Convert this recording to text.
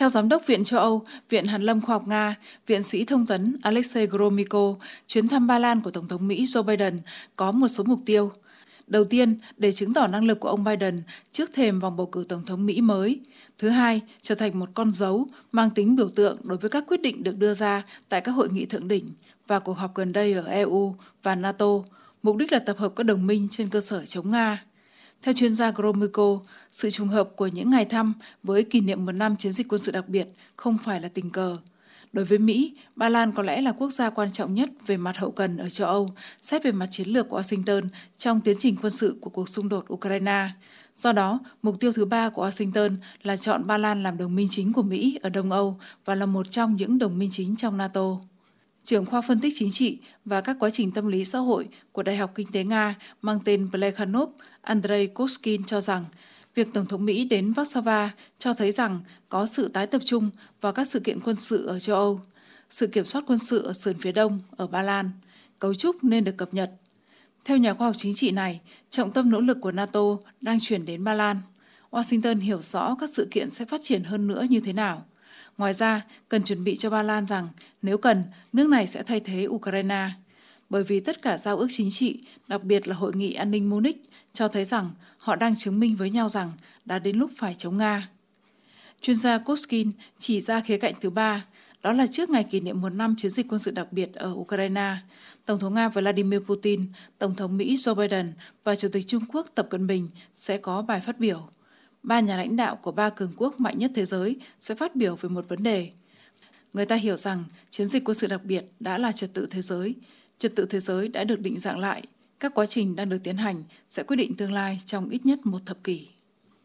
Theo Giám đốc Viện châu Âu, Viện Hàn lâm Khoa học Nga, Viện sĩ thông tấn Alexei Gromyko, chuyến thăm Ba Lan của Tổng thống Mỹ Joe Biden có một số mục tiêu. Đầu tiên, để chứng tỏ năng lực của ông Biden trước thềm vòng bầu cử Tổng thống Mỹ mới. Thứ hai, trở thành một con dấu mang tính biểu tượng đối với các quyết định được đưa ra tại các hội nghị thượng đỉnh và cuộc họp gần đây ở EU và NATO. Mục đích là tập hợp các đồng minh trên cơ sở chống Nga. Theo chuyên gia Gromyko, sự trùng hợp của những ngày thăm với kỷ niệm một năm chiến dịch quân sự đặc biệt không phải là tình cờ. Đối với Mỹ, Ba Lan có lẽ là quốc gia quan trọng nhất về mặt hậu cần ở châu Âu, xét về mặt chiến lược của Washington trong tiến trình quân sự của cuộc xung đột Ukraine. Do đó, mục tiêu thứ ba của Washington là chọn Ba Lan làm đồng minh chính của Mỹ ở Đông Âu và là một trong những đồng minh chính trong NATO trưởng khoa phân tích chính trị và các quá trình tâm lý xã hội của Đại học Kinh tế Nga mang tên Plekhanov, Andrei Koskin cho rằng việc Tổng thống Mỹ đến Warsaw cho thấy rằng có sự tái tập trung vào các sự kiện quân sự ở châu Âu, sự kiểm soát quân sự ở sườn phía đông ở Ba Lan, cấu trúc nên được cập nhật. Theo nhà khoa học chính trị này, trọng tâm nỗ lực của NATO đang chuyển đến Ba Lan. Washington hiểu rõ các sự kiện sẽ phát triển hơn nữa như thế nào. Ngoài ra, cần chuẩn bị cho Ba Lan rằng nếu cần, nước này sẽ thay thế Ukraine. Bởi vì tất cả giao ước chính trị, đặc biệt là Hội nghị an ninh Munich, cho thấy rằng họ đang chứng minh với nhau rằng đã đến lúc phải chống Nga. Chuyên gia Koskin chỉ ra khía cạnh thứ ba, đó là trước ngày kỷ niệm một năm chiến dịch quân sự đặc biệt ở Ukraine, Tổng thống Nga Vladimir Putin, Tổng thống Mỹ Joe Biden và Chủ tịch Trung Quốc Tập Cận Bình sẽ có bài phát biểu ba nhà lãnh đạo của ba cường quốc mạnh nhất thế giới sẽ phát biểu về một vấn đề. Người ta hiểu rằng chiến dịch quân sự đặc biệt đã là trật tự thế giới. Trật tự thế giới đã được định dạng lại. Các quá trình đang được tiến hành sẽ quyết định tương lai trong ít nhất một thập kỷ.